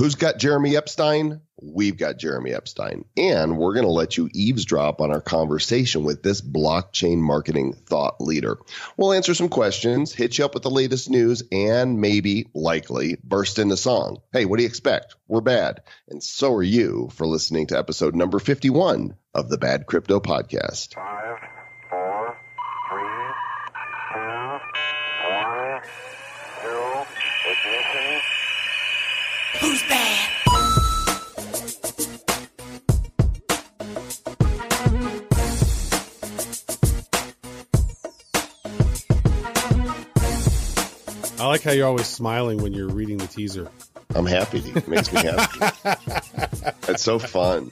Who's got Jeremy Epstein? We've got Jeremy Epstein. And we're going to let you eavesdrop on our conversation with this blockchain marketing thought leader. We'll answer some questions, hit you up with the latest news, and maybe, likely, burst into song. Hey, what do you expect? We're bad. And so are you for listening to episode number 51 of the Bad Crypto Podcast. Five, four, three, two, one, zero, ignition. Who's bad? I like how you're always smiling when you're reading the teaser. I'm happy. It makes me happy. it's so fun.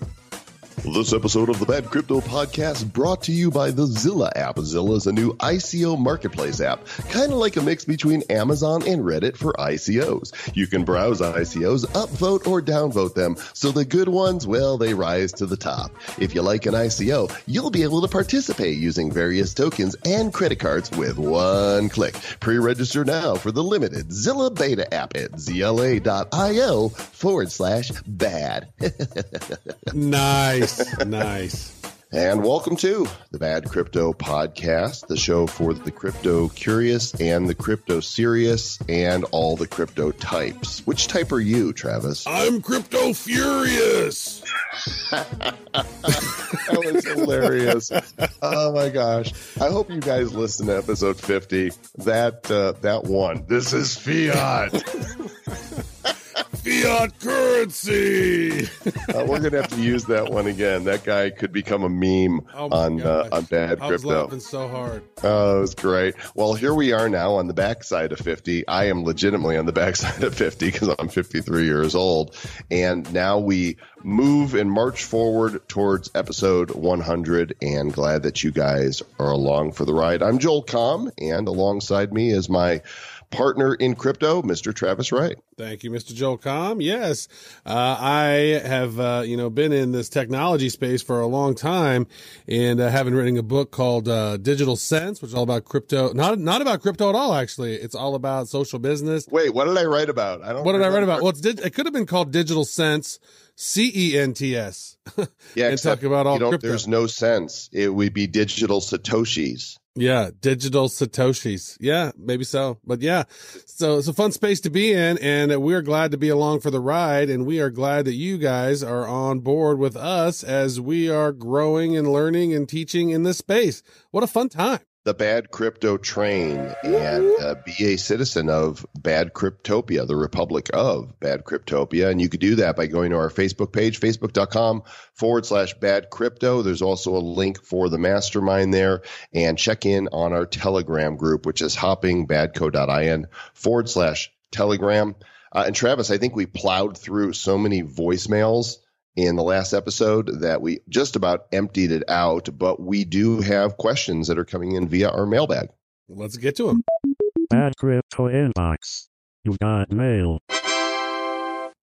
This episode of the Bad Crypto Podcast brought to you by the Zilla app. Zilla is a new ICO marketplace app, kind of like a mix between Amazon and Reddit for ICOs. You can browse ICOs, upvote or downvote them, so the good ones, well, they rise to the top. If you like an ICO, you'll be able to participate using various tokens and credit cards with one click. Pre-register now for the limited Zilla beta app at zla.io forward slash bad. Nice, nice. And welcome to the Bad Crypto Podcast, the show for the crypto curious and the crypto serious and all the crypto types. Which type are you, Travis? I'm crypto furious. That was hilarious. oh my gosh. I hope you guys listen to episode 50. That uh, that one. This is fiat. Fiat currency. Uh, we're gonna have to use that one again. That guy could become a meme Oh on uh, on bad I was crypto. laughing so hard. Oh, it was great. Well, here we are now on the backside of 50. I am legitimately on the backside of 50 because I'm 53 years old. And now we move and march forward towards episode 100 and glad that you guys are along for the ride. I'm Joel Comm and alongside me is my partner in crypto, Mr. Travis Wright. Thank you, Mr. Joel Comm. Yes, uh, I have uh, you know been in this technology space for a long time, and uh, having written a book called uh, Digital Sense, which is all about crypto. Not not about crypto at all, actually. It's all about social business. Wait, what did I write about? I don't What did I write about? Well, it could have been called Digital Sense, C E N T S. yeah, and talk about all crypto. there's no sense. It would be digital Satoshis. Yeah, digital satoshis. Yeah, maybe so. But yeah, so it's a fun space to be in, and we're glad to be along for the ride, and we are glad that you guys are on board with us as we are growing and learning and teaching in this space. What a fun time! The bad crypto train and uh, be a citizen of Bad Cryptopia, the Republic of Bad Cryptopia. And you could do that by going to our Facebook page, facebook.com forward slash bad crypto. There's also a link for the mastermind there and check in on our Telegram group, which is hoppingbadco.in forward slash Telegram. Uh, and Travis, I think we plowed through so many voicemails in the last episode that we just about emptied it out, but we do have questions that are coming in via our mailbag. Let's get to them. Bad crypto inbox. You've got mail.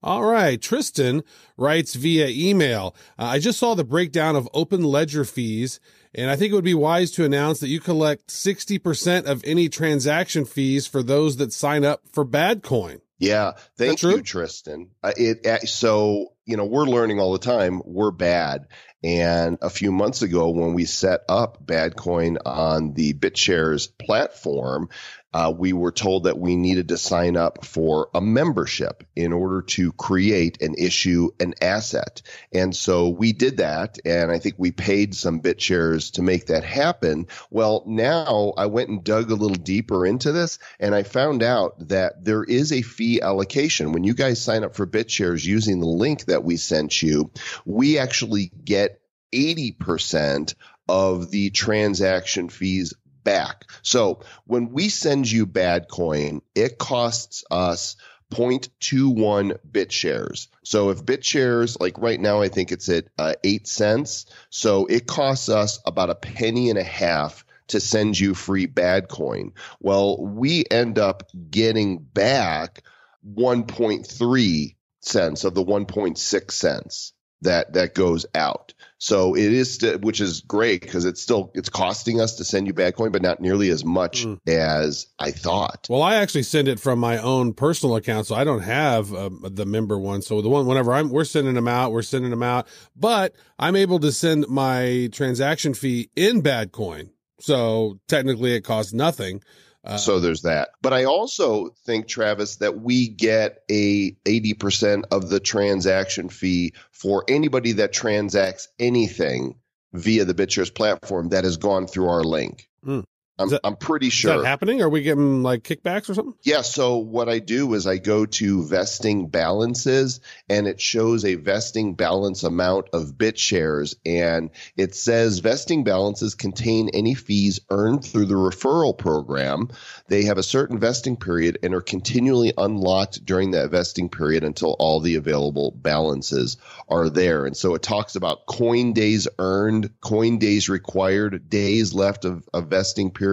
All right. Tristan writes via email. Uh, I just saw the breakdown of open ledger fees, and I think it would be wise to announce that you collect 60% of any transaction fees for those that sign up for Badcoin. Yeah, thank true? you, Tristan. Uh, it uh, so you know we're learning all the time. We're bad, and a few months ago when we set up Badcoin on the BitShares platform, uh, we were told that we needed to sign up for a membership in order to create and issue an asset. And so we did that, and I think we paid some BitShares to make that happen. Well, now I went and dug a little deeper into this, and I found out that there is a fee allocation. When you guys sign up for BitShares using the link that we sent you, we actually get 80% of the transaction fees back. So when we send you bad coin, it costs us 0.21 bit shares. So if bit shares, like right now, I think it's at uh, eight cents. So it costs us about a penny and a half to send you free bad coin. Well, we end up getting back 1.3 cents of the 1.6 cents that that goes out. So it is, st- which is great because it's still it's costing us to send you bad coin, but not nearly as much Mm. as I thought. Well, I actually send it from my own personal account, so I don't have um, the member one. So the one whenever I'm we're sending them out, we're sending them out, but I'm able to send my transaction fee in bad coin. So technically, it costs nothing. Uh, so there's that. But I also think, Travis, that we get a 80% of the transaction fee for anybody that transacts anything via the BitShares platform that has gone through our link. Hmm. I'm, that- I'm pretty is sure. that happening? Are we getting like kickbacks or something? Yeah. So what I do is I go to vesting balances and it shows a vesting balance amount of bit shares. And it says vesting balances contain any fees earned through the referral program. They have a certain vesting period and are continually unlocked during that vesting period until all the available balances are there. And so it talks about coin days earned, coin days required, days left of a vesting period.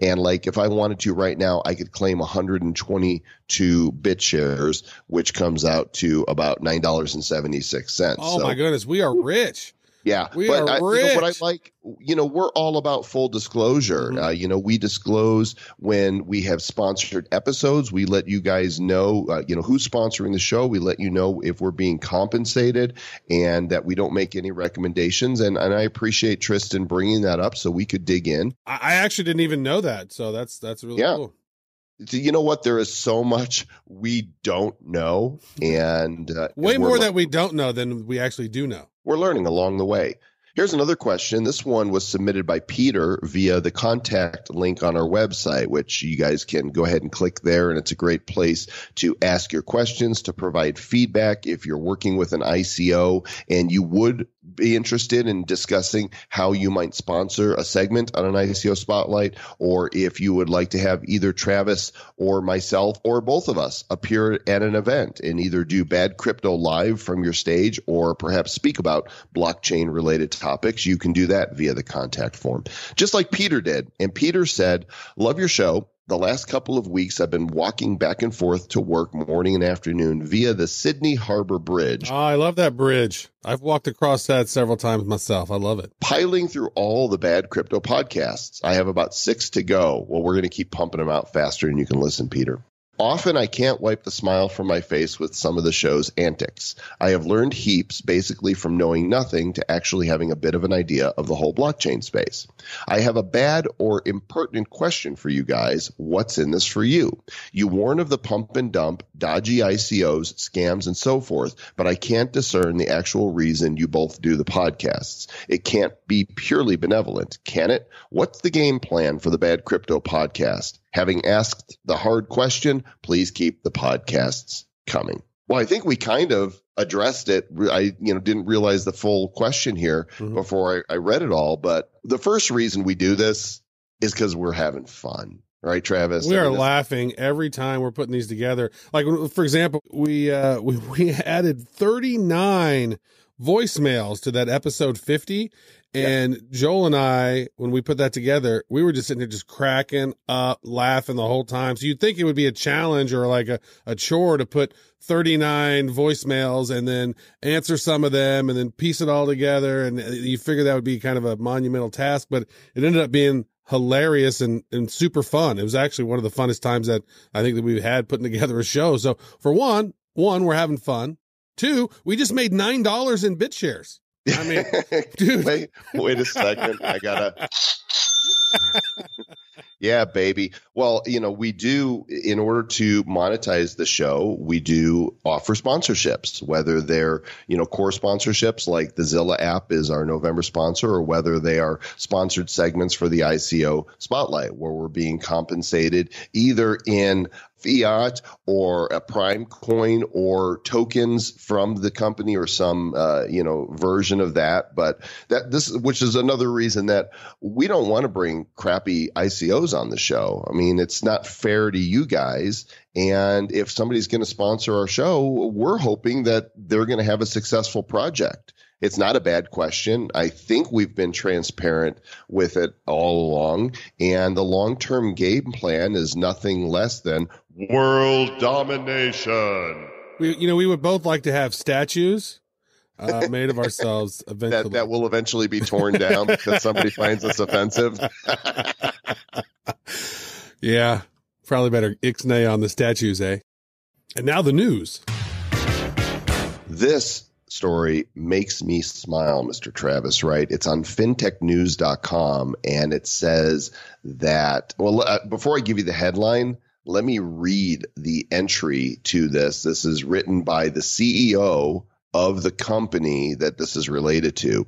And like if I wanted to right now, I could claim 122 bit shares, which comes out to about $9.76. Oh So, my goodness, we are rich. Yeah, We but are I, you know, what I like, you know, we're all about full disclosure. Mhm. Uh, you know, we disclose when we have sponsored episodes. We let you guys know, uh, you know, who's sponsoring the show. We let you know if we're being compensated, and that we don't make any recommendations. And and I appreciate Tristan bringing that up so we could dig in. I, I actually didn't even know that. So that's that's really Yeah. cool. You know what? There is so much we don't know, and uh, Way and more le- that we don't know than we actually do know. We're learning along the way. Here's another question. This one was submitted by Peter via the contact link on our website, which you guys can go ahead and click there. And it's a great place to ask your questions, to provide feedback. If you're working with an ICO and you would be interested in discussing how you might sponsor a segment on an ICO spotlight, or if you would like to have either Travis or myself or both of us appear at an event and either do bad crypto live from your stage or perhaps speak about blockchain related you can do that via the contact form, just like Peter did. And Peter said, Love your show. The last couple of weeks, I've been walking back and forth to work morning and afternoon via the Sydney Harbor Bridge. Oh, I love that bridge. I've walked across that several times myself. I love it. piling through all the bad crypto podcasts. I have about six to go. Well, we're going to keep pumping them out faster and you can listen, Peter. Often I can't wipe the smile from my face with some of the show's antics. I have learned heaps basically from knowing nothing to actually having a bit of an idea of the whole blockchain space. I have a bad or impertinent question for you guys. What's in this for you? You warn of the pump and dump, dodgy ICOs, scams, and so forth, but I can't discern the actual reason you both do the podcasts. It can't be purely benevolent, can it? What's the game plan for the Bad Crypto podcast? Having asked the hard question, please keep the podcasts coming. Well, I think we kind of addressed it. I, you know, didn't realize the full question here Mhm. before I, I read it all. But the first reason we do this is because we're having fun, right, Travis? We I are mean, laughing every time we're putting these together. Like for example, we uh we, we added 39 voicemails to that episode 50 and Joel and I when we put that together, we were just sitting there just cracking up, laughing the whole time. So you'd think it would be a challenge or like a, a chore to put 39 voicemails and then answer some of them and then piece it all together and uh, you figure that would be kind of a monumental task, but it ended up being hilarious and, and super fun. It was actually one of the funnest times that I think that we've had putting together a show. So for one, one, we're having fun. Two, we just made nine dollars in bit shares. I mean, dude. wait, wait a second. I gotta. yeah, baby. Well, you know, we do, in order to monetize the show, we do offer sponsorships, whether they're, you know, core sponsorships like the Zilla app is our November sponsor, or whether they are sponsored segments for the ICO Spotlight, where we're being compensated either in fiat or a prime coin or tokens from the company or some uh, you know version of that but that this which is another reason that we don't want to bring crappy ICOs on the show. I mean, it's not fair to you guys. And if somebody's going to sponsor our show, we're hoping that they're going to have a successful project. It's not a bad question. I think we've been transparent with it all along. And the long term game plan is nothing less than world domination. We, you know, we would both like to have statues uh, made of ourselves eventually. that that will eventually be torn down because somebody finds us offensive. yeah, probably better ixnay on the statues, eh? And now the news. This story makes me smile, Mr. Travis, right? It's on fintechnews.com and it says that, well, uh, before I give you the headline, let me read the entry to this. This is written by the CEO of the company that this is related to.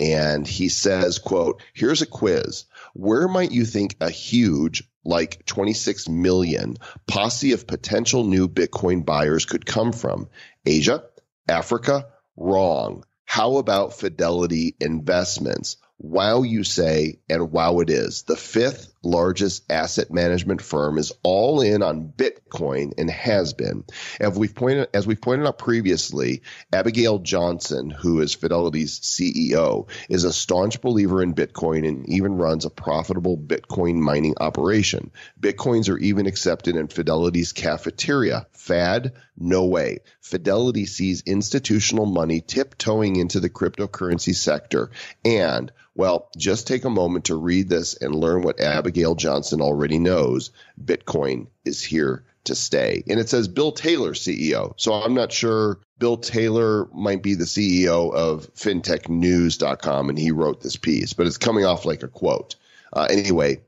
And he says, quote, here's a quiz. Where might you think a huge, like 26 million posse of potential new Bitcoin buyers could come from? Asia, Africa, wrong. How about Fidelity Investments? Wow, you say, and wow, it is. The fifth largest asset management firm is all in on Bitcoin and has been. As we've pointed, as we've pointed out previously, Abigail Johnson, who is Fidelity's CEO, is a staunch believer in Bitcoin and even runs a profitable Bitcoin mining operation. Bitcoins are even accepted in Fidelity's cafeteria. Fad? No way. Fidelity sees institutional money tiptoeing into the cryptocurrency sector and well, just take a moment to read this and learn what Abigail Johnson already knows. Bitcoin is here to stay. And it says Bill Taylor, CEO. So I'm not sure Bill Taylor might be the CEO of fintechnews.com and he wrote this piece, but it's coming off like a quote. Uh, anyway,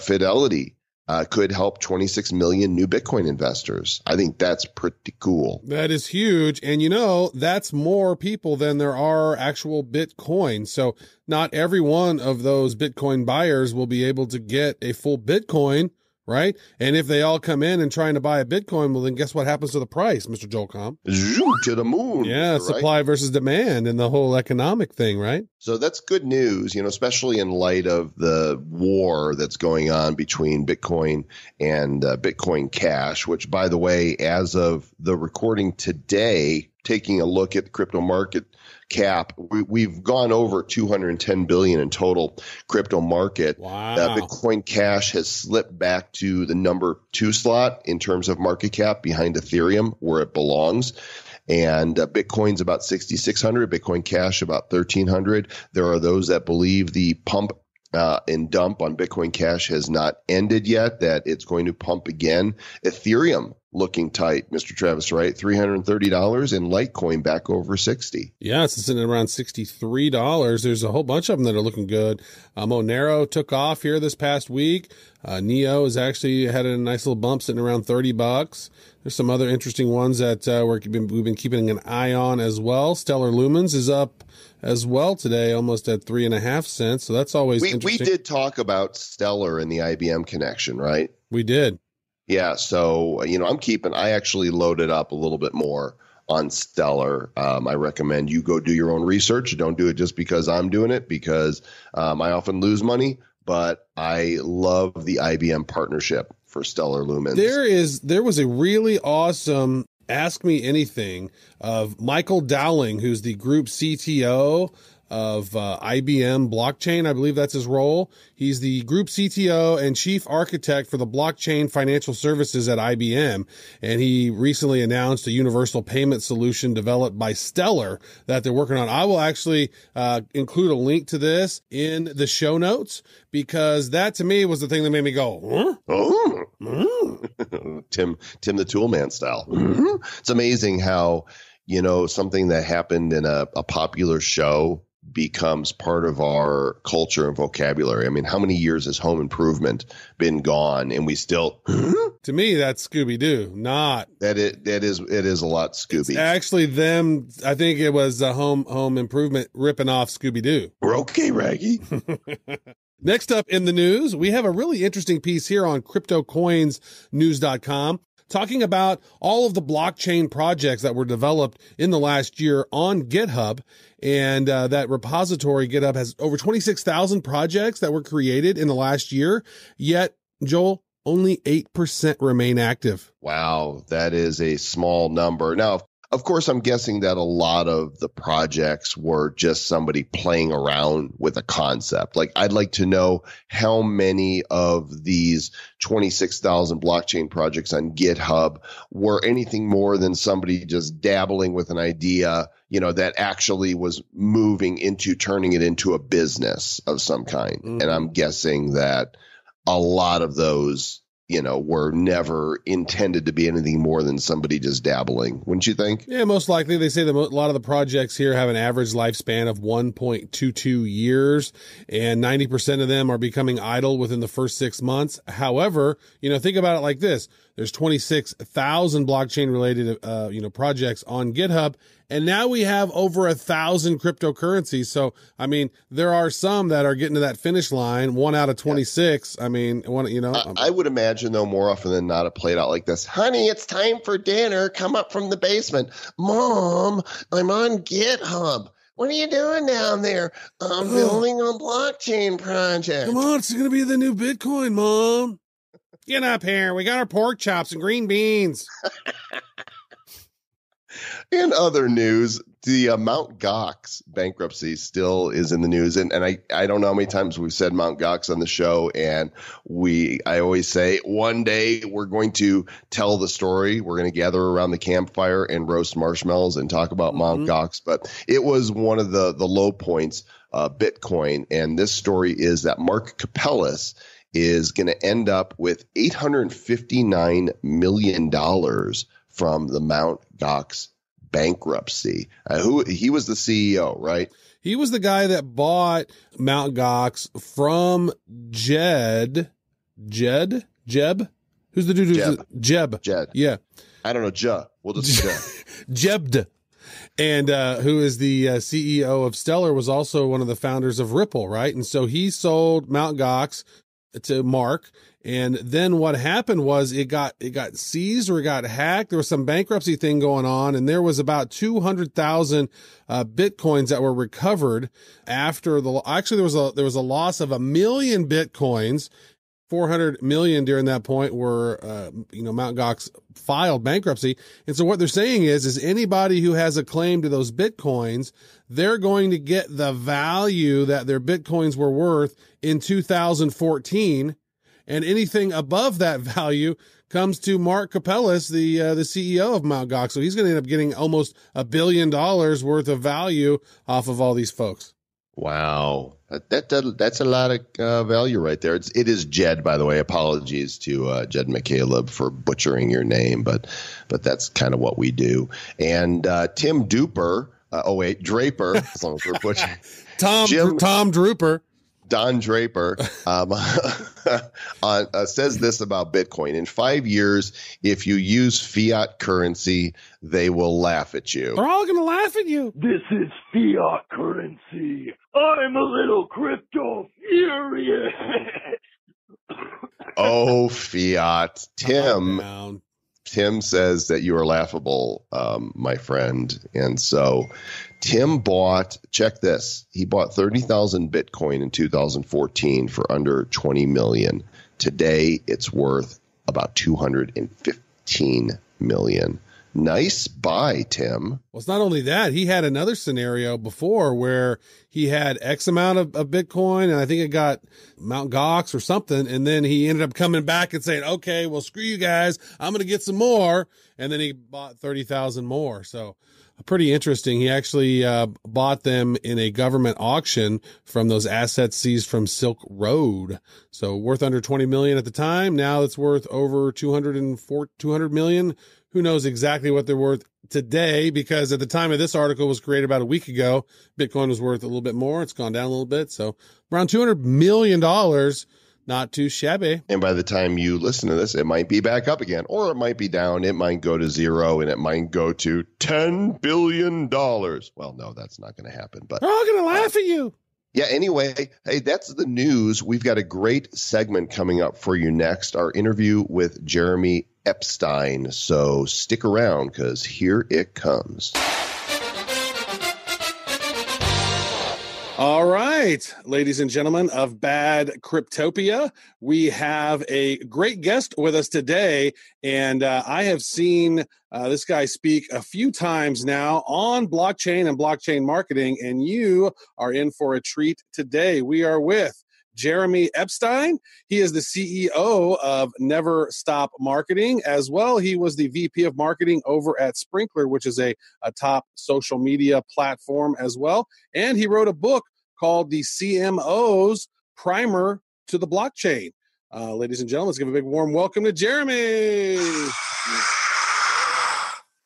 Fidelity uh, could help 26 million new Bitcoin investors. I think that's pretty cool. That is huge. And you know, that's more people than there are actual Bitcoin. So not every one of those Bitcoin buyers will be able to get a full Bitcoin right? And if they all come in and trying to buy a Bitcoin, well, then guess what happens to the price, Mr. Joel Comm? Zoom to the moon. Yeah, right? supply versus demand and the whole economic thing, right? So that's good news, you know, especially in light of the war that's going on between Bitcoin and uh, Bitcoin Cash, which, by the way, as of the recording today, taking a look at the crypto market cap, we, have gone over 210 billion in total crypto market. Wow. Uh, Bitcoin Cash has slipped back to the number two slot in terms of market cap behind Ethereum, where it belongs. And uh, Bitcoin's about 6,600, Bitcoin Cash about 1,300. There are those that believe the pump uh, and dump on Bitcoin Cash has not ended yet, that it's going to pump again. Ethereum looking tight, Mr. Travis, right? $330 and Litecoin back over 60. Yeah, it's sitting at around $63. There's a whole bunch of them that are looking good. Uh, Monero took off here this past week. Uh, Neo has actually had a nice little bump sitting around 30 bucks. There's some other interesting ones that uh, we're, we've been keeping an eye on as well. Stellar Lumens is up as well today, almost at three and a half cents. So that's always we, we did talk about Stellar and the IBM connection, right? We did. Yeah. So, you know, I'm keeping, I actually loaded up a little bit more on Stellar. Um, I recommend you go do your own research. Don't do it just because I'm doing it, because um, I often lose money, but I love the IBM partnership for Stellar Lumens. There is, there was a really awesome Ask Me Anything of Michael Dowling, who's the group CTO of uh, IBM blockchain. I believe that's his role. He's the group CTO and chief architect for the blockchain financial services at IBM. And he recently announced a universal payment solution developed by Stellar that they're working on. I will actually uh, include a link to this in the show notes because that to me was the thing that made me go, huh? Oh. Tim, Tim the Toolman style. It's amazing how, you know, something that happened in a, a popular show becomes part of our culture and vocabulary. I mean, how many years has home improvement been gone and we still To me that's Scooby Doo, not that it that is it is a lot Scooby. actually them I think it was a home home improvement ripping off Scooby Doo. We're okay, Raggy. Next up in the news, we have a really interesting piece here on cryptocoinsnews.com talking about all of the blockchain projects that were developed in the last year on GitHub. And uh, that repository, GitHub, has over 26,000 projects that were created in the last year. Yet, Joel, only 8% remain active. Wow, that is a small number. Now, of course, I'm guessing that a lot of the projects were just somebody playing around with a concept. Like, I'd like to know how many of these 26,000 blockchain projects on GitHub were anything more than somebody just dabbling with an idea, you know, that actually was moving into turning it into a business of some kind. Mhm. And I'm guessing that a lot of those you know, were never intended to be anything more than somebody just dabbling, wouldn't you think? Yeah, most likely. They say that a lot of the projects here have an average lifespan of 1.22 years, and 90% of them are becoming idle within the first six months. However, you know, think about it like this. There's 26,000 blockchain related, uh, you know, projects on GitHub. And now we have over a thousand cryptocurrencies. So, I mean, there are some that are getting to that finish line. One out of 26. I mean, one, you know, um, I, I would imagine, though, more often than not, it played out like this Honey, it's time for dinner. Come up from the basement. Mom, I'm on GitHub. What are you doing down there? I'm building a blockchain project. Come on, it's going to be the new Bitcoin, mom. Get up here. We got our pork chops and green beans. In other news, the uh, Mount Gox bankruptcy still is in the news, and, and I, I don't know how many times we've said Mount Gox on the show, and we I always say one day we're going to tell the story. We're going to gather around the campfire and roast marshmallows and talk about Mount Mhm. Gox. But it was one of the the low points, uh, Bitcoin, and this story is that Mark Karpelès is going to end up with eight hundred fifty nine million dollars from the Mount Gox bankruptcy. Uh, who he was the CEO, right? He was the guy that bought Mount Gox from Jed. Jed? Jeb? Who's the dude who's Jeb. Jeb. Jed. Yeah. I don't know, Juh. We'll just Juh. Jebd. And uh, who is the uh, CEO of Stellar was also one of the founders of Ripple, right? And so he sold Mount Gox to Mark. And then what happened was it got it got seized or it got hacked. There was some bankruptcy thing going on, and there was about two hundred thousand uh, bitcoins that were recovered after the. Actually, there was a there was a loss of a million bitcoins. 400 million during that point were, uh, you know, Mount Gox filed bankruptcy. And so what they're saying is, is anybody who has a claim to those Bitcoins, they're going to get the value that their Bitcoins were worth in 2014. And anything above that value comes to Mark Karpelès, the, uh, the CEO of Mount Gox. So he's going to end up getting almost a billion dollars worth of value off of all these folks. wow, that, that, that that's a lot of uh, value right there. It's it is Jed, by the way. Apologies to uh, Jed McCaleb for butchering your name, but but that's kind of what we do. And uh, Tim Duper. Uh, oh wait, Draper. As long as we're butchering. Tom, Jim- Tom Drooper. Don Draper um, on, uh, says this about Bitcoin. In five years, if you use fiat currency, they will laugh at you. They're all going to laugh at you. This is fiat currency. I'm a little crypto furious. Oh, fiat. Tim, Down. Tim says that you are laughable, um, my friend. And so Tim bought, check this, he bought 30,000 Bitcoin in 2014 for under 20 million. Today, it's worth about 215 million. Nice buy, Tim. Well, it's not only that, he had another scenario before where he had X amount of, of Bitcoin and I think it got Mount Gox or something. And then he ended up coming back and saying, okay, well, screw you guys. I'm going to get some more. And then he bought 30,000 more. So pretty interesting. He actually uh, bought them in a government auction from those assets seized from Silk Road. So worth under 20 million at the time. Now it's worth over 204, 200 million. Who knows exactly what they're worth today? Because at the time of this article was created about a week ago, Bitcoin was worth a little bit more. It's gone down a little bit. So around 200 million dollars. Not too shabby. And by the time you listen to this, it might be back up again, or it might be down. It might go to zero, and it might go to ten billion dollars. Well, no, that's not going to happen. But They're all going to laugh at you. yeah, anyway, hey, that's the news. We've got a great segment coming up for you next. Our interview with Jeremy Epstein. So stick around because here it comes. All right, ladies and gentlemen of Bad Cryptopia, we have a great guest with us today. And uh, I have seen uh, this guy speak a few times now on blockchain and blockchain marketing, and you are in for a treat today. We are with Jeremy Epstein. He is the CEO of Never Stop Marketing. As well, he was the VP of Marketing over at Sprinklr, which is a, a top social media platform as well. And he wrote a book called The CMO's Primer to the Blockchain. Uh, ladies and gentlemen, let's give a big warm welcome to Jeremy.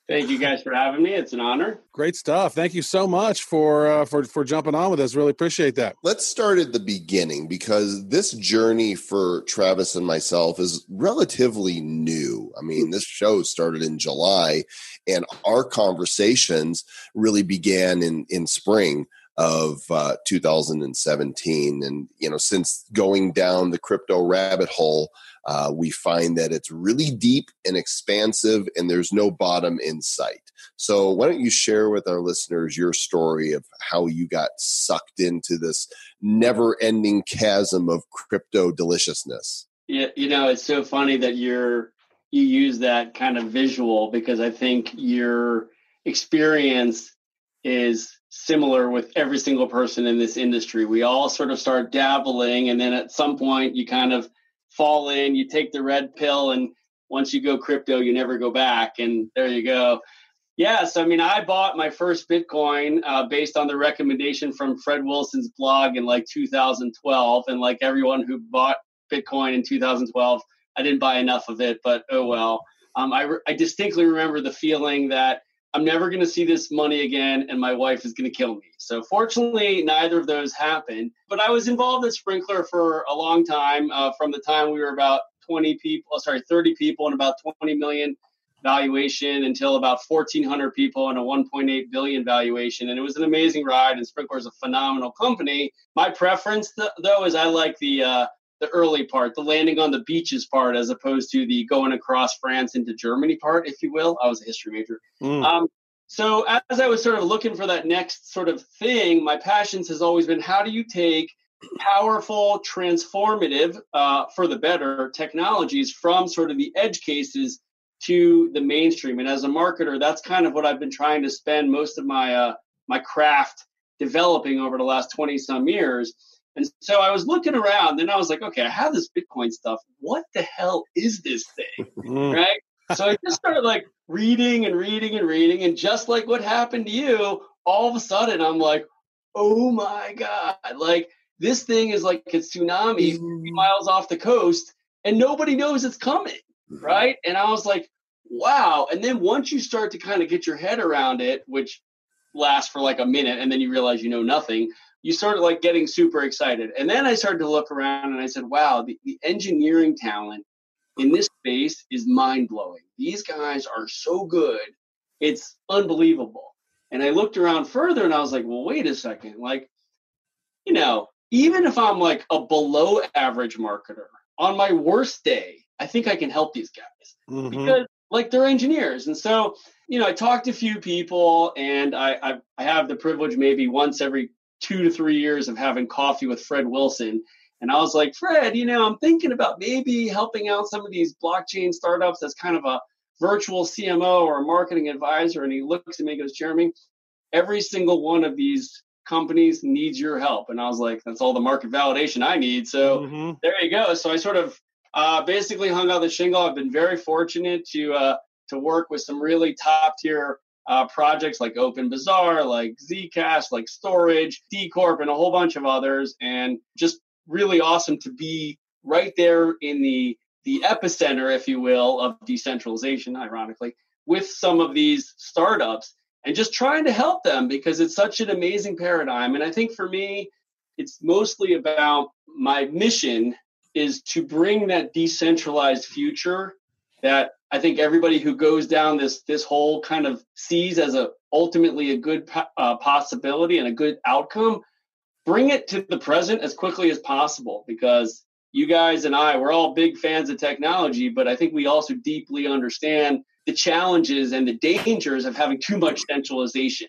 Thank you guys for having me. It's an honor. Great stuff. Thank you so much for uh, for for jumping on with us. Really appreciate that. Let's start at the beginning because this journey for Travis and myself is relatively new. I mean, this show started in July, and our conversations really began in in spring of uh, 2017. And you know, since going down the crypto rabbit hole, uh, we find that it's really deep and expansive, and there's no bottom in sight. So, why don't you share with our listeners your story of how you got sucked into this never ending chasm of crypto deliciousness? Yeah, you know, it's so funny that you're you use that kind of visual because I think your experience is similar with every single person in this industry. We all sort of start dabbling, and then at some point, you kind of fall in, you take the red pill, and once you go crypto, you never go back. And there you go. Yes, I mean, I bought my first Bitcoin uh, based on the recommendation from Fred Wilson's blog in like 2012. And like everyone who bought Bitcoin in 2012, I didn't buy enough of it, but oh well. Um, I, re- I distinctly remember the feeling that I'm never going to see this money again, and my wife is going to kill me. So, fortunately, neither of those happened. But I was involved in Sprinklr for a long time, uh, from the time we were about 20 people, oh, sorry, 30 people and about 20 million valuation until about 1,400 people and a 1.8 billion valuation. And it was an amazing ride, and Sprinklr is a phenomenal company. My preference, th- though, is I like the uh, the early part, the landing on the beaches part, as opposed to the going across France into Germany part, if you will. I was a history major. Mm. Um, so as I was sort of looking for that next sort of thing, my passions has always been how do you take powerful, transformative, uh, for the better technologies from sort of the edge cases to the mainstream. And as a marketer, that's kind of what I've been trying to spend most of my uh, my craft developing over the last 20 some years. And so I was looking around, and I was like, okay, I have this Bitcoin stuff. What the hell is this thing? Mm. right? So I just started like reading and reading and reading. And just like what happened to you, all of a sudden I'm like, oh my God, like this thing is like a tsunami miles off the coast and nobody knows it's coming. Right. And I was like, wow. And then once you start to kind of get your head around it, which lasts for like a minute, and then you realize you know nothing, you started like getting super excited. And then I started to look around and I said, wow, the, the engineering talent in this space is mind blowing. These guys are so good. It's unbelievable. And I looked around further and I was like, well, wait a second. Like, you know, even if I'm like a below average marketer on my worst day, I think I can help these guys Mhm. because like they're engineers. And so, you know, I talked to a few people and I, I, I have the privilege maybe once every two to three years of having coffee with Fred Wilson. And I was like, Fred, you know, I'm thinking about maybe helping out some of these blockchain startups as kind of a virtual CMO or a marketing advisor. And he looks at me and goes, Jeremy, every single one of these companies needs your help. And I was like, that's all the market validation I need. So Mhm. there you go. So I sort of uh, basically hung out the shingle. I've been very fortunate to uh, to work with some really top tier uh, projects like Open Bazaar, like Zcash, like Storj, D Corp, and a whole bunch of others. And just really awesome to be right there in the the epicenter, if you will, of decentralization. Ironically, with some of these startups and just trying to help them because it's such an amazing paradigm. And I think for me, it's mostly about my mission is to bring that decentralized future that I think everybody who goes down this this whole kind of sees as a ultimately a good uh, possibility and a good outcome. Bring it to the present as quickly as possible because you guys and I we're all big fans of technology, but I think we also deeply understand the challenges and the dangers of having too much centralization.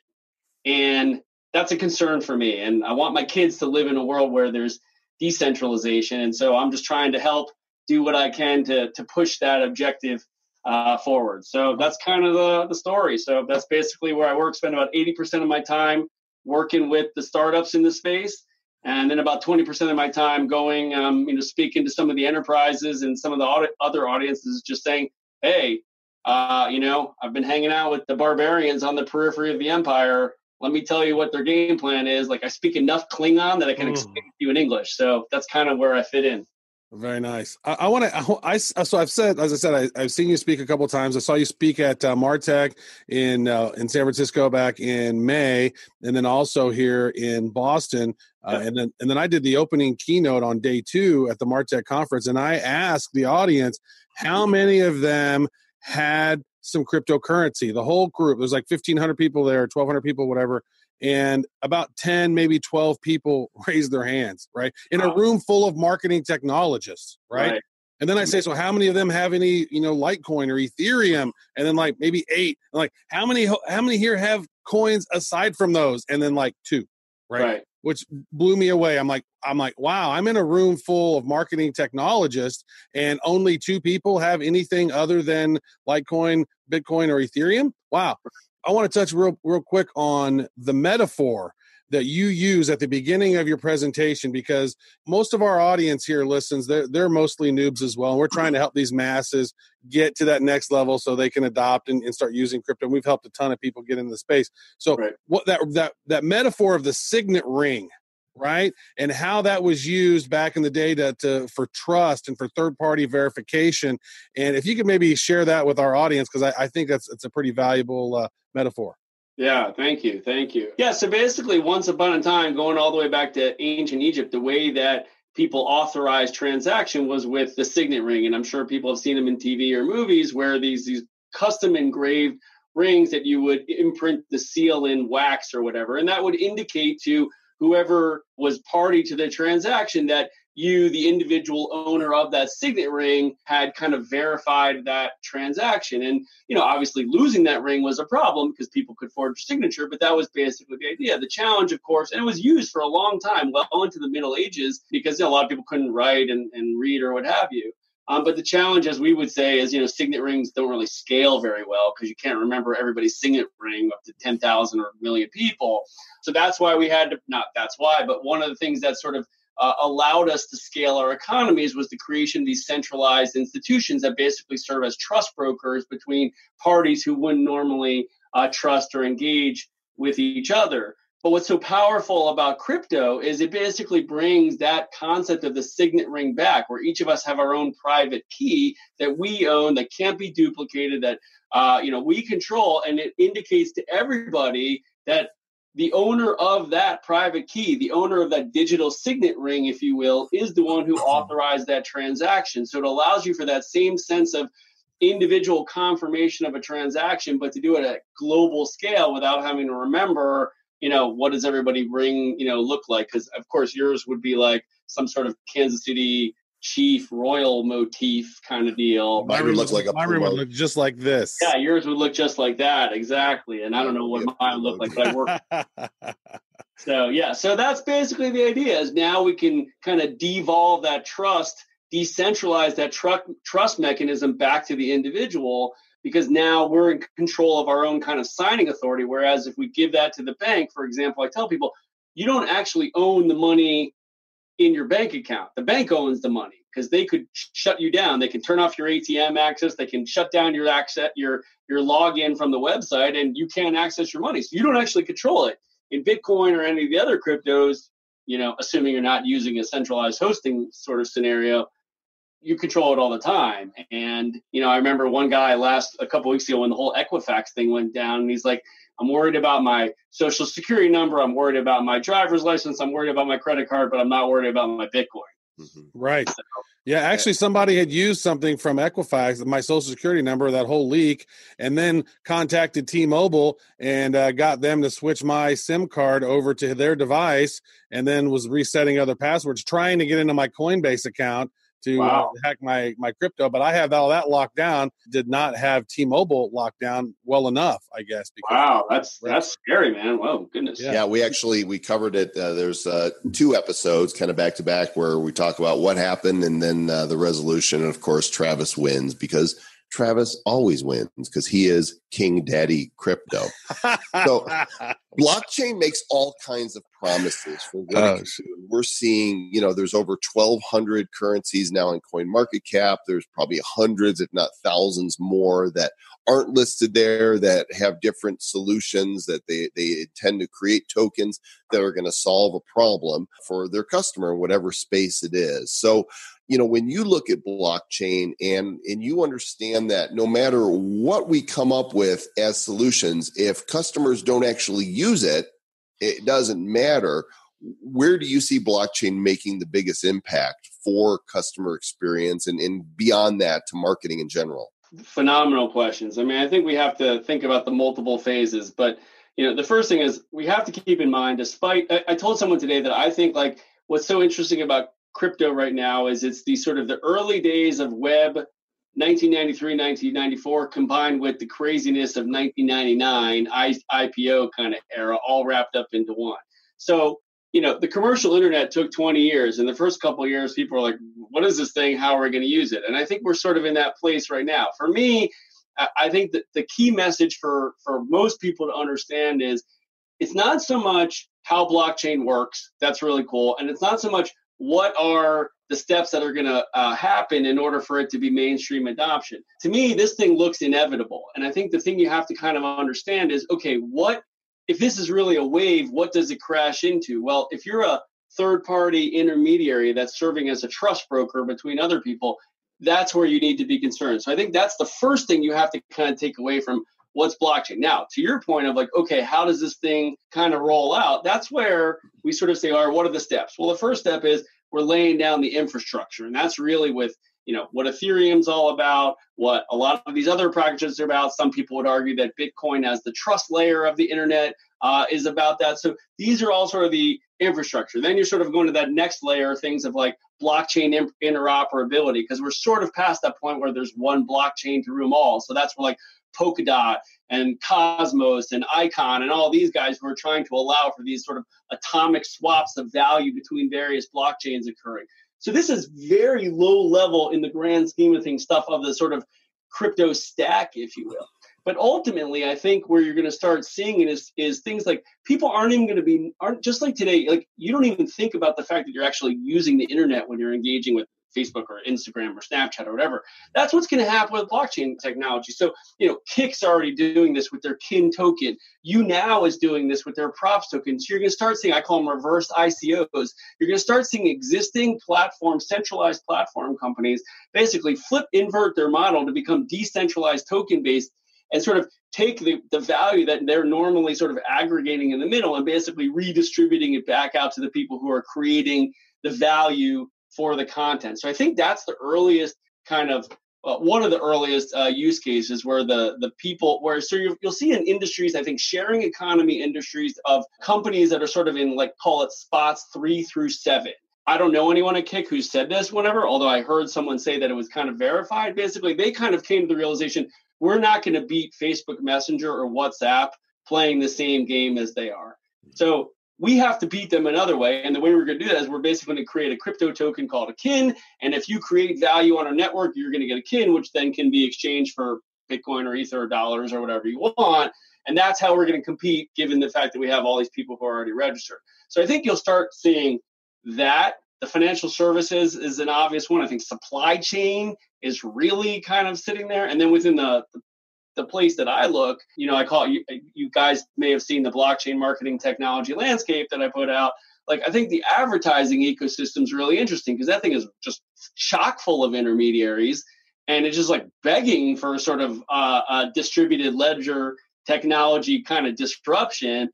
And that's a concern for me. And I want my kids to live in a world where there's decentralization. And so I'm just trying to help do what I can to to push that objective uh, forward. So that's kind of the the story. So that's basically where I work. Spend about 80% of my time working with the startups in the space, and then about 20% of my time going, um, you know, speaking to some of the enterprises and some of the other audiences, just saying, hey. Uh, you know, I've been hanging out with the barbarians on the periphery of the empire let me tell you what their game plan is. Like I speak enough Klingon that I can Ooh. explain to you in English. So that's kind of where I fit in. Very nice. I, I want to. I, I so I've said, as I said, I, I've seen you speak a couple of times. I saw you speak at uh, Martech in uh, in San Francisco back in May, and then also here in Boston. Uh, and then and then I did the opening keynote on day two at the Martech conference, and I asked the audience how many of them had some cryptocurrency. The whole group. There's like 1,500 people there, 1,200 people, whatever. And about 10, maybe 12 people raised their hands, right? In a room full of marketing technologists, right? Right. And then I say, so how many of them have any, you know, Litecoin or Ethereum? And then like maybe eight. Like how many, how many here have coins aside from those? And then like two, right? Right. Which blew me away. I'm like, I'm like, wow, I'm in a room full of marketing technologists and only two people have anything other than Litecoin, Bitcoin, or Ethereum. Wow. I want to touch real, real quick on the metaphor that you use at the beginning of your presentation because most of our audience here listens they're, they're mostly noobs as well and we're trying to help these masses get to that next level so they can adopt and, and start using crypto we've helped a ton of people get into the space so Right. what that that that metaphor of the signet ring right and how that was used back in the day to, to for trust and for third party verification and if you could maybe share that with our audience because I, I think that's it's a pretty valuable uh, metaphor Yeah, thank you, thank you. Yeah, so basically, once upon a time, going all the way back to ancient Egypt, the way that people authorized transaction was with the signet ring, and I'm sure people have seen them in TV or movies where these these custom engraved rings that you would imprint the seal in wax or whatever, and that would indicate to whoever was party to the transaction that you, the individual owner of that signet ring, had kind of verified that transaction. And you know, obviously losing that ring was a problem because people could forge your signature, but that was basically the idea. The challenge, of course, and it was used for a long time, well into the Middle Ages, because you know, a lot of people couldn't write and, and read or what have you. Um, but the challenge, as we would say, is you know signet rings don't really scale very well because you can't remember everybody's signet ring up to ten thousand or a million people. So that's why we had to not that's why, but one of the things that sort of uh, allowed us to scale our economies was the creation of these centralized institutions that basically serve as trust brokers between parties who wouldn't normally uh, trust or engage with each other. But what's so powerful about crypto is it basically brings that concept of the signet ring back, where each of us have our own private key that we own, that can't be duplicated, that uh, you know we control, and it indicates to everybody that the owner of that private key, the owner of that digital signet ring, if you will, is the one who mm-hmm. authorized that transaction. So it allows you for that same sense of individual confirmation of a transaction, but to do it at global scale without having to remember, you know, what does everybody ring, you know, look like? Because of course yours would be like some sort of Kansas City chief royal motif kind of deal. Mine would look like a my room would look just like this Yeah, yours would look just like that, exactly. And I don't know what Yep. mine would look like, but I work So yeah, so that's basically the idea. Is now we can kind of devolve that trust, decentralize that tru- trust mechanism back to the individual, because now we're in control of our own kind of signing authority. Whereas if we give that to the bank, for example, I tell people, you don't actually own the money in your bank account. The bank owns the money because they could sh- shut you down. They can turn off your ATM access. They can shut down your access, your your login from the website, and you can't access your money. So you don't actually control it in Bitcoin or any of the other cryptos, you know, assuming you're not using a centralized hosting sort of scenario, you control it all the time. And, you know, I remember one guy last a couple weeks ago when the whole Equifax thing went down, and he's like, I'm worried about my social security number, I'm worried about my driver's license, I'm worried about my credit card, but I'm not worried about my Bitcoin. Mhm. Right. Yeah, actually, somebody had used something from Equifax, my social security number, that whole leak, and then contacted T-Mobile and uh, got them to switch my SIM card over to their device, and then was resetting other passwords, trying to get into my Coinbase account to Wow. uh, hack my my crypto. But I have all that locked down. Did not have T-Mobile locked down well enough, I guess. Because Wow, that's that's scary, man. Whoa, goodness. Yeah. Yeah, we actually we covered it. Uh, there's uh, two episodes, kind of back to back, where we talk about what happened and then uh, the resolution. And of course, Travis wins because Travis always wins because he is King Daddy Crypto. So- Blockchain makes all kinds of promises for what Oh, it can do. We're seeing, you know, there's over 1,200 currencies now in Coin Market Cap. There's probably hundreds, if not thousands, more that aren't listed there that have different solutions that they they intend to create tokens that are going to solve a problem for their customer whatever space it is. So, you know, when you look at blockchain and and you understand that no matter what we come up with as solutions, if customers don't actually use it, it doesn't matter. Where do you see blockchain making the biggest impact for customer experience and, and beyond that to marketing in general? Phenomenal questions. I mean, I think we have to think about the multiple phases, but you know, the first thing is we have to keep in mind, despite I, I told someone today that I think like what's so interesting about crypto right now is it's the sort of the early days of web 1993 1994 combined with the craziness of 1999 I, ipo kind of era all wrapped up into one so you know the commercial internet took 20 years and the first couple years people are like what is this thing? How are we going to use it? And i think we're sort of in that place right now. For me I- i think that the key message for for most people to understand is it's not so much how blockchain works that's really cool and it's not so much what are the steps that are going to uh, happen in order for it to be mainstream adoption. To me this thing looks inevitable and i think the thing you have to kind of understand is okay what if this is really a wave, what does it crash into? Well, if you're a third party intermediary that's serving as a trust broker between other people, that's where you need to be concerned. So I think that's the first thing you have to kind of take away from what's blockchain. Now, to your point of like, okay, how does this thing kind of roll out? That's where we sort of say, all right, what are the steps? Well, the first step is we're laying down the infrastructure. And that's really with you know what ethereum's all about what a lot of these other projects are about. Some people would argue that bitcoin as the trust layer of the internet uh, is about that. So these are all sort of the infrastructure. Then you're sort of going to that next layer things of like blockchain interoperability because we're sort of past that point where there's one blockchain to room all. So that's where like polkadot and cosmos and icon and all these guys who are trying to allow for these sort of atomic swaps of value between various blockchains occurring so this is very low level in the grand scheme of things, stuff of the sort of crypto stack, if you will. But ultimately, I think where you're going to start seeing it is is things like people aren't even going to be aren't just like today. Like you don't even think about the fact that you're actually using the internet when you're engaging with Facebook or Instagram or Snapchat or whatever. That's what's going to happen with blockchain technology. So you know, Kik's already doing this with their Kin token. YouNow is doing this with their props token. So you're going to start seeing I call them reverse ICOs you're going to start seeing existing platform, centralized platform companies basically flip, invert their model to become decentralized token based and sort of take the, the value that they're normally sort of aggregating in the middle and basically redistributing it back out to the people who are creating the value for the content. So I think that's the earliest kind of uh, one of the earliest uh, use cases where the the people where so you you'll see in industries I think sharing economy industries of companies that are sort of in like call it spots three through seven. I don't know anyone at Kik who said this whenever, although I heard someone say that it was kind of verified. Basically, they kind of came to the realization we're not going to beat Facebook Messenger or WhatsApp playing the same game as they are. So we have to beat them another way. And the way we're going to do that is we're basically going to create a crypto token called a kin. And if you create value on our network, you're going to get a kin, which then can be exchanged for Bitcoin or Ether or dollars or whatever you want. And that's how we're going to compete, given the fact that we have all these people who are already registered. So I think you'll start seeing that. The financial services is an obvious one. I think supply chain is really kind of sitting there. And then within the, the place that I look, you know, I call you, you guys may have seen the blockchain marketing technology landscape that I put out. Like, I think the advertising ecosystem is really interesting because that thing is just chock full of intermediaries and it's just like begging for sort of uh, a distributed ledger technology kind of disruption.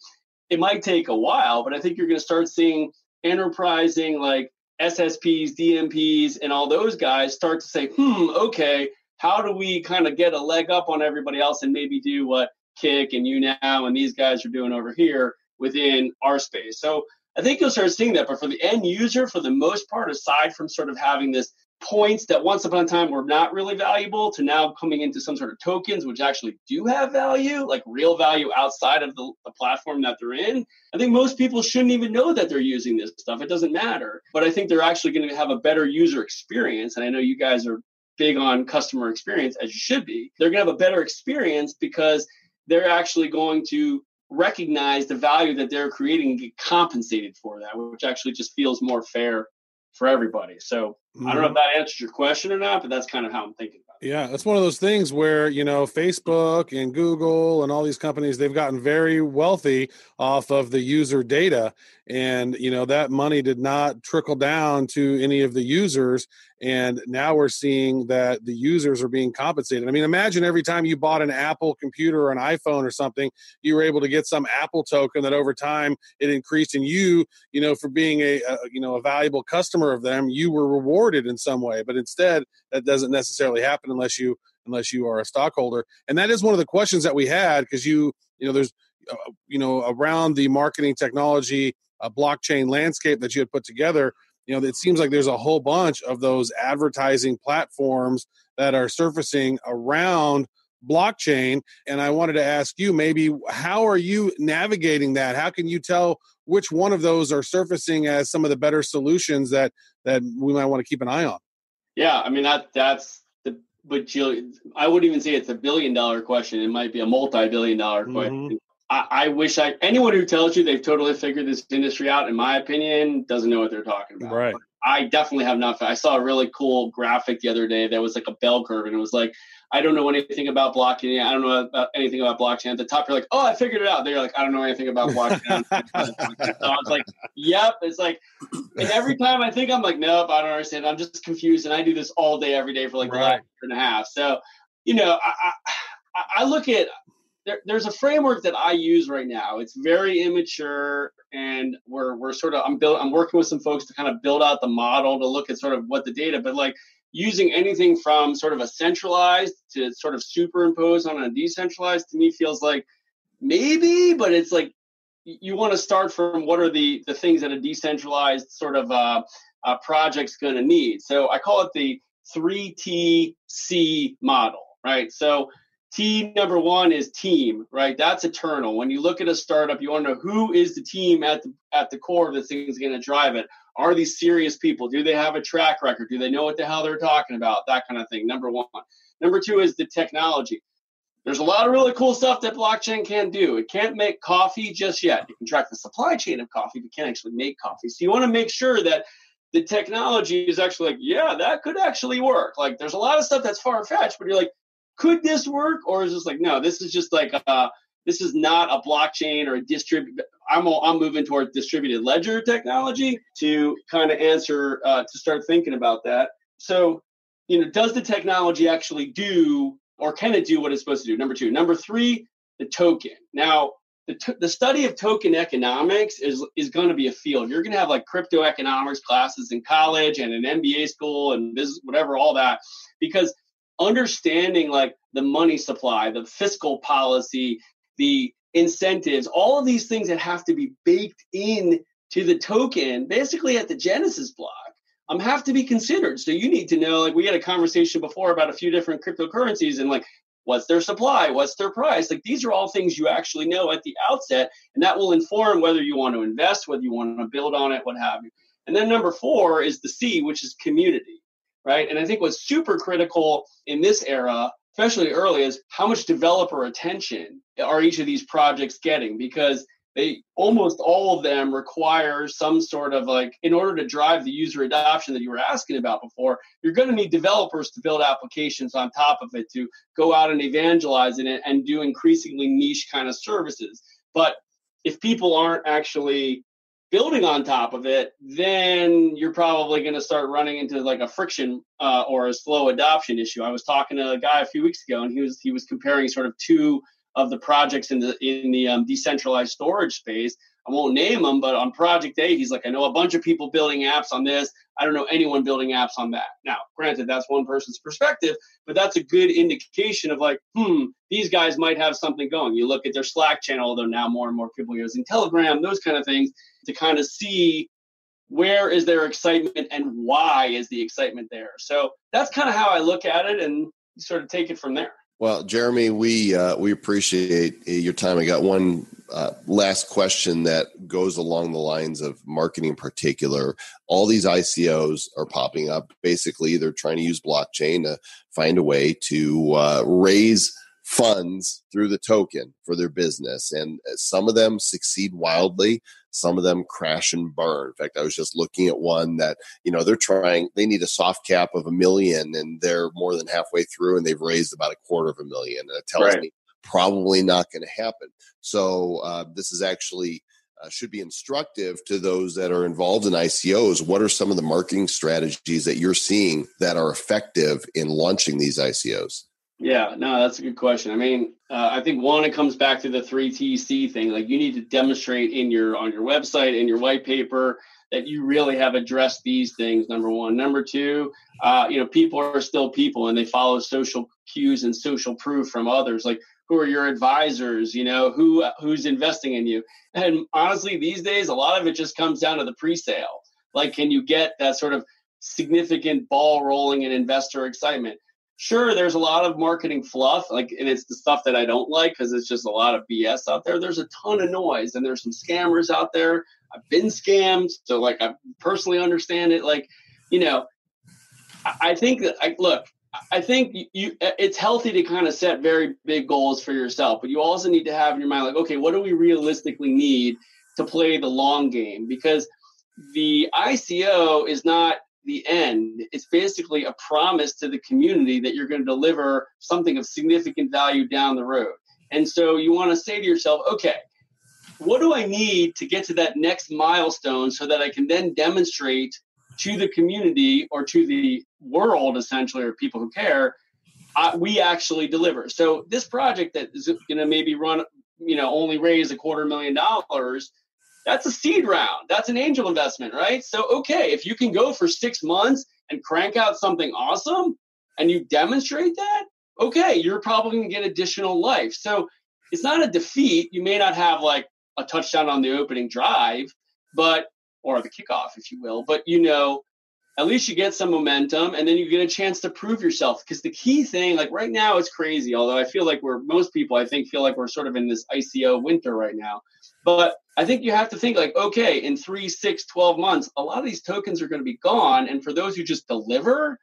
It might take a while, but I think you're going to start seeing enterprising like SSPs, DMPs, and all those guys start to say, hmm, okay, how do we kind of get a leg up on everybody else and maybe do what Kik and YouNow and these guys are doing over here within our space? So I think you'll start seeing that. But for the end user, for the most part, aside from sort of having this points that once upon a time were not really valuable to now coming into some sort of tokens which actually do have value like real value outside of the, the, platform that they're in i think most people shouldn't even know that they're using this stuff it doesn't matter but i think they're actually going to have a better user experience and i know you guys are big on customer experience as you should be they're going to have a better experience because they're actually going to recognize the value that they're creating and get compensated for that which actually just feels more fair for everybody. So mm-hmm. I don't know if that answers your question or not, but that's kind of how I'm thinking about it. Yeah, it's one of those things where, you know, Facebook and Google and all these companies, they've gotten very wealthy off of the user data. And, you know, that money did not trickle down to any of the users. And now we're seeing that the users are being compensated. I mean, imagine every time you bought an Apple computer or an iPhone or something, you were able to get some Apple token that over time it increased. And you, you know, for being a, a you know, a valuable customer of them, you were rewarded in some way. But instead, that doesn't necessarily happen unless you unless you are a stockholder. And that is one of the questions that we had because you, you know, there's, uh, you know, around the marketing technology a blockchain landscape that you had put together, you know, it seems like there's a whole bunch of those advertising platforms that are surfacing around blockchain. And I wanted to ask you maybe how are you navigating that? How can you tell which one of those are surfacing as some of the better solutions that that we might want to keep an eye on? Yeah, I mean that that's the but you I wouldn't even say it's a billion dollar question. It might be a multi billion dollar mm-hmm. question I, I wish I anyone who tells you they've totally figured this industry out, in my opinion, doesn't know what they're talking about. Right. I definitely have not. I saw a really cool graphic the other day that was like a bell curve, and it was like, I don't know anything about blockchain. I don't know about anything about blockchain. At the top, you're like, oh, I figured it out. They're like, I don't know anything about blockchain. so I was like, yep. It's like, and every time I think I'm like, nope, I don't understand. I'm just confused, and I do this all day, every day for like right. the last year and a half. So, you know, I, I, I look at there, there's a framework that I use right now. It's very immature, and we're we're sort of I'm build I'm working with some folks to kind of build out the model to look at sort of what the data, but like using anything from sort of a centralized to sort of superimpose on a decentralized to me feels like maybe, but it's like you want to start from what are the the things that a decentralized sort of uh, uh, project's going to need. So I call it the three T C model, right? So T number one is team, right? That's eternal. When you look at a startup, you want to know who is the team at the at the core of the thing is going to drive it. Are these serious people? Do they have a track record? Do they know what the hell they're talking about? That kind of thing. Number one. Number two is the technology. There's a lot of really cool stuff that blockchain can do. It can't make coffee just yet. It can track the supply chain of coffee, but can't actually make coffee. So you want to make sure that the technology is actually like, yeah, that could actually work. Like there's a lot of stuff that's far fetched, but you're like, could this work? Or is this like, no, this is just like, uh, this is not a blockchain or a distribute. I'm, I'm moving toward distributed ledger technology to kind of answer, uh, to start thinking about that. So, you know, does the technology actually do or can it do what it's supposed to do? Number two. Number three, the token. Now, the, t- the study of token economics is is going to be a field. You're going to have like crypto economics classes in college and an MBA school and business, whatever, all that, because understanding like the money supply, the fiscal policy, the incentives, all of these things that have to be baked in to the token, basically at the genesis block, um, have to be considered. So you need to know, like we had a conversation before about a few different cryptocurrencies and like what's their supply, what's their price. Like these are all things you actually know at the outset, and that will inform whether you want to invest, whether you want to build on it, what have you. And then number four is the C, which is community right? And I think what's super critical in this era, especially early, is how much developer attention are each of these projects getting? Because they almost all of them require some sort of like in order to drive the user adoption that you were asking about before you're going to need developers to build applications on top of it to go out and evangelize it and do increasingly niche kind of services but if people aren't actually building on top of it, then you're probably going to start running into like a friction uh, or a slow adoption issue. I was talking to a guy a few weeks ago, and he was he was comparing sort of two of the projects in the in the um, decentralized storage space. I won't name them, but on Project A, he's like, I know a bunch of people building apps on this. I don't know anyone building apps on that. Now, granted, that's one person's perspective, but that's a good indication of like, hmm, these guys might have something going. You look at their Slack channel, although now more and more people are using Telegram, those kind of things to kind of see where is their excitement and why is the excitement there? So that's kind of how I look at it and sort of take it from there. Well, Jeremy, we uh, we appreciate your time. I got one uh, last question that goes along the lines of marketing in particular. All these ICOs are popping up. Basically, they're trying to use blockchain to find a way to uh, raise funds through the token for their business. And some of them succeed wildly, some of them crash and burn. In fact, I was just looking at one that, you know, they're trying, they need a soft cap of a million and they're more than halfway through and they've raised about a quarter of a million. And it tells Right. me probably not going to happen. So uh, this is actually. Uh, should be instructive to those that are involved in ICOs. What are some of the marketing strategies that you're seeing that are effective in launching these ICOs? Yeah, no, that's a good question. I mean, uh, I think one, it comes back to the three TC thing. Like you need to demonstrate in your on your website in your white paper that you really have addressed these things. Number one. Number two, uh, you know, people are still people and they follow social cues and social proof from others. Like who are your advisors? You know, who who's investing in you? And honestly, these days, a lot of it just comes down to the pre-sale. Like, can you get that sort of significant ball rolling and investor excitement? Sure there's a lot of marketing fluff like and it's the stuff that i don't like because it's just a lot of bs out there. There's a ton of noise and there's some scammers out there. I've been scammed so like i personally understand it. Like you know i, think that I, look i think you, you it's healthy to kind of set very big goals for yourself but you also need to have in your mind like okay what do we realistically need to play the long game? Because the ico is not the end. It's basically a promise to the community that you're going to deliver something of significant value down the road. And so you want to say to yourself, okay, what do I need to get to that next milestone so that I can then demonstrate to the community or to the world, essentially, or people who care, uh, we actually deliver. So this project that is going to maybe run, you know, only raise a quarter million dollars that's a seed round. That's an angel investment, right? So, okay, if you can go for six months and crank out something awesome and you demonstrate that, okay, you're probably going to get additional life. So, it's not a defeat. You may not have like a touchdown on the opening drive, but, or the kickoff, if you will, but you know, at least you get some momentum and then you get a chance to prove yourself. Because the key thing, like right now, it's crazy. Although I feel like we're, most people, I think, feel like we're sort of in this ICO winter right now. But I think you have to think like, okay, in three, six, 12 months, a lot of these tokens are going to be gone. And for those who just deliver,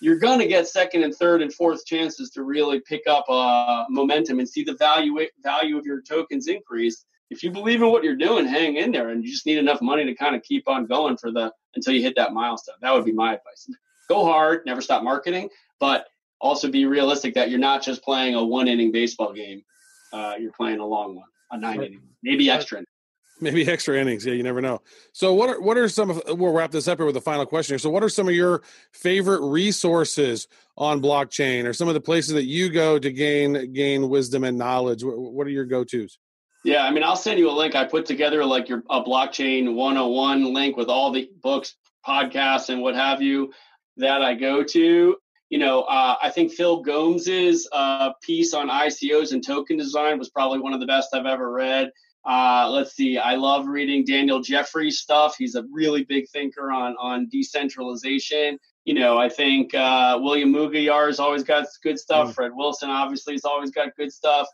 you're going to get second and third and fourth chances to really pick up uh, momentum and see the value value of your tokens increase. If you believe in what you're doing, hang in there, and you just need enough money to kind of keep on going for the until you hit that milestone. That would be my advice. Go hard, never stop marketing, but also be realistic that you're not just playing a one inning baseball game. Uh, you're playing a long one, a nine inning, maybe extra. Maybe extra innings. Yeah, you never know. So, what are what are some of? We'll wrap this up here with a final question here. So, what are some of your favorite resources on blockchain, or some of the places that you go to gain gain wisdom and knowledge? What, are your go tos? Yeah, I mean, I'll send you a link. I put together like your a blockchain 101 link with all the books, podcasts, and what have you that I go to. You know, uh, I think Phil Gomes's uh, piece on ICOs and token design was probably one of the best I've ever read. Uh, let's see, I love reading Daniel Jeffries stuff. He's a really big thinker on on decentralization. You know, I think uh, William Mougayar's always got good stuff. Mm. Fred Wilson obviously has always got good stuff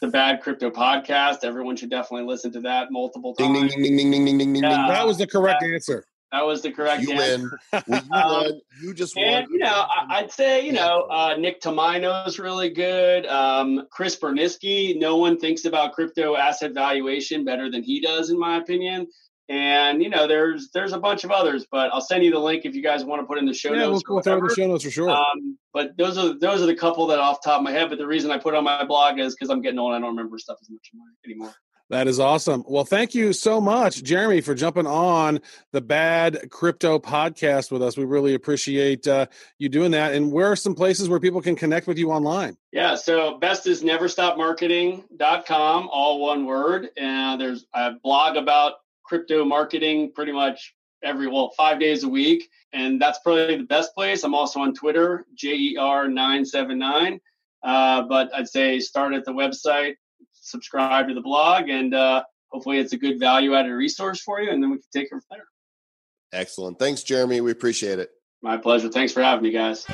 the Bad Crypto Podcast. Everyone should definitely listen to that multiple times. ding, ding, ding, ding, ding, ding, ding, ding. that was the correct answer. That was the correct You answer. win. Well, you Um, won. You just won. And you know, I, I'd say you know uh, Nick is really good. Um, Chris Burniske. No one thinks about crypto asset valuation better than he does, in my opinion. And you know, there's there's a bunch of others, but I'll send you the link if you guys want to put in the show Yeah, notes. or we'll throw it in the show notes for sure. Um, but those are those are the couple that off the top of my head. But the reason I put it on my blog is because I'm getting old. I don't remember stuff as much anymore. That is awesome. Well, thank you so much, Jeremy, for jumping on the Bad Crypto podcast with us. We really appreciate uh, you doing that. And where are some places where people can connect with you online? Yeah, so best is neverstopmarketing.com, all one word. And there's a blog about crypto marketing pretty much every, well, five days a week. And that's probably the best place. I'm also on Twitter, E JER979. Uh, but I'd say start at the website, subscribe to the blog, and uh, hopefully it's a good value added resource for you. And then we can take it from there. Excellent. Thanks, Jeremy. We appreciate it. My pleasure. Thanks for having me, guys.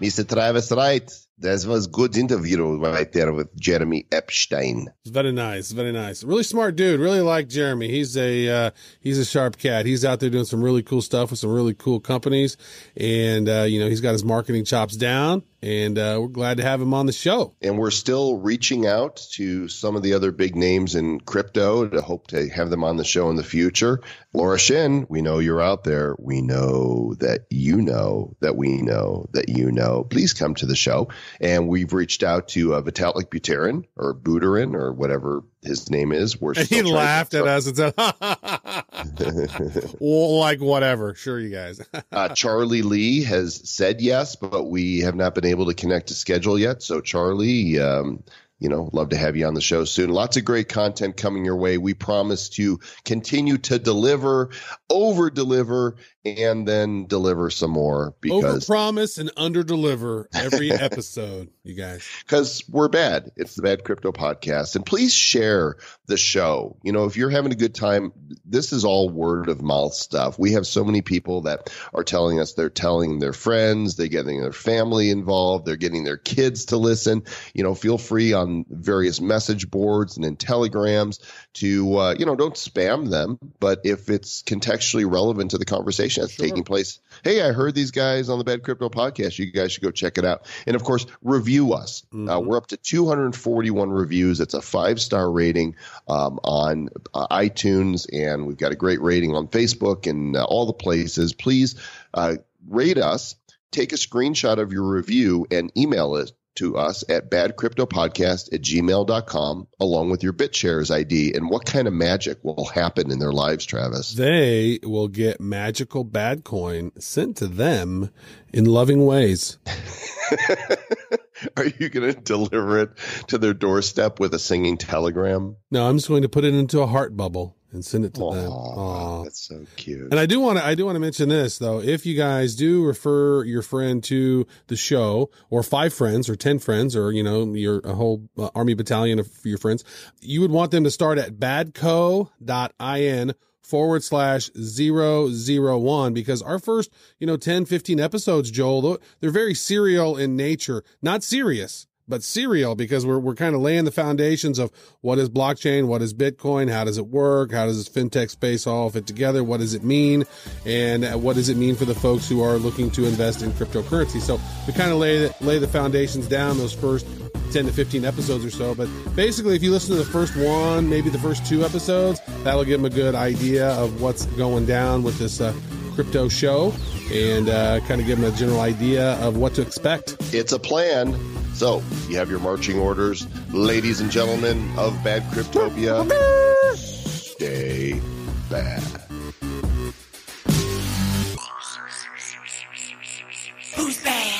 Mr. Travis Wright, that was good interview right there with Jeremy Epstein. Very nice, very nice. Really smart dude. Really like Jeremy. He's a uh, he's a sharp cat. He's out there doing some really cool stuff with some really cool companies, and uh, you know he's got his marketing chops down. And uh, we're glad to have him on the show. And we're still reaching out to some of the other big names in crypto to hope to have them on the show in the future. Laura Shin, we know you're out there. We know that you know that we know that you know. Please come to the show. And we've reached out to uh, Vitalik Buterin or Buterin or whatever his name is. We're And he still trying to- laughed at us and said, well, like whatever. Sure, you guys. uh, Charlie Lee has said yes, but we have not been able to connect to schedule yet. So, Charlie, um, you know, love to have you on the show soon. Lots of great content coming your way. We promise to continue to deliver, over deliver, and then deliver some more because Overpromise and underdeliver every episode, you guys. because we're bad. It's the Bad Crypto Podcast. And please share the show. You know, if you're having a good time, this is all word of mouth stuff. We have so many people that are telling us they're telling their friends, they're getting their family involved, they're getting their kids to listen. You know, feel free on various message boards and in telegrams to, uh, you know, don't spam them, but if it's contextually relevant to the conversation that's Sure. taking place, hey, I heard these guys on the Bad Crypto podcast. You guys should go check it out. And of course, review us. Uh, Mhm. we're up to 241 reviews. It's a five star rating um, on uh, iTunes, and we've got a great rating on Facebook and uh, all the places. Please uh, rate us. Take a screenshot of your review and email it to us at badcryptopodcast at gmail.com along with your BitShares ID and what kind of magic will happen in their lives, Travis. They will get magical bad coin sent to them in loving ways. Are you going to deliver it to their doorstep with a singing telegram? No, I'm just going to put it into a heart bubble and send it to them. Aw, Aw. that's so cute. And I do want to I do want to mention this though. If you guys do refer your friend to the show or five friends or 10 friends or you know your a whole uh, army battalion of your friends, you would want them to start at badco.in forward slash zero zero one because our first, you know, 10, 15 episodes, Joel, they're very serial in nature, not serious, but serial because we're, we're kind of laying the foundations of what is blockchain, what is Bitcoin, how does it work, how does this fintech space all fit together, what does it mean, and uh, what does it mean for the folks who are looking to invest in cryptocurrency. So we kind of lay the, lay the foundations down those first 10 to 15 episodes or so. But basically, if you listen to the first one, maybe the first two episodes, that'll give them a good idea of what's going down with this uh, crypto show and uh, kind of give them a general idea of what to expect. It's a plan. So, you have your marching orders, ladies and gentlemen of Bad Cryptopia. Stay bad. Who's bad?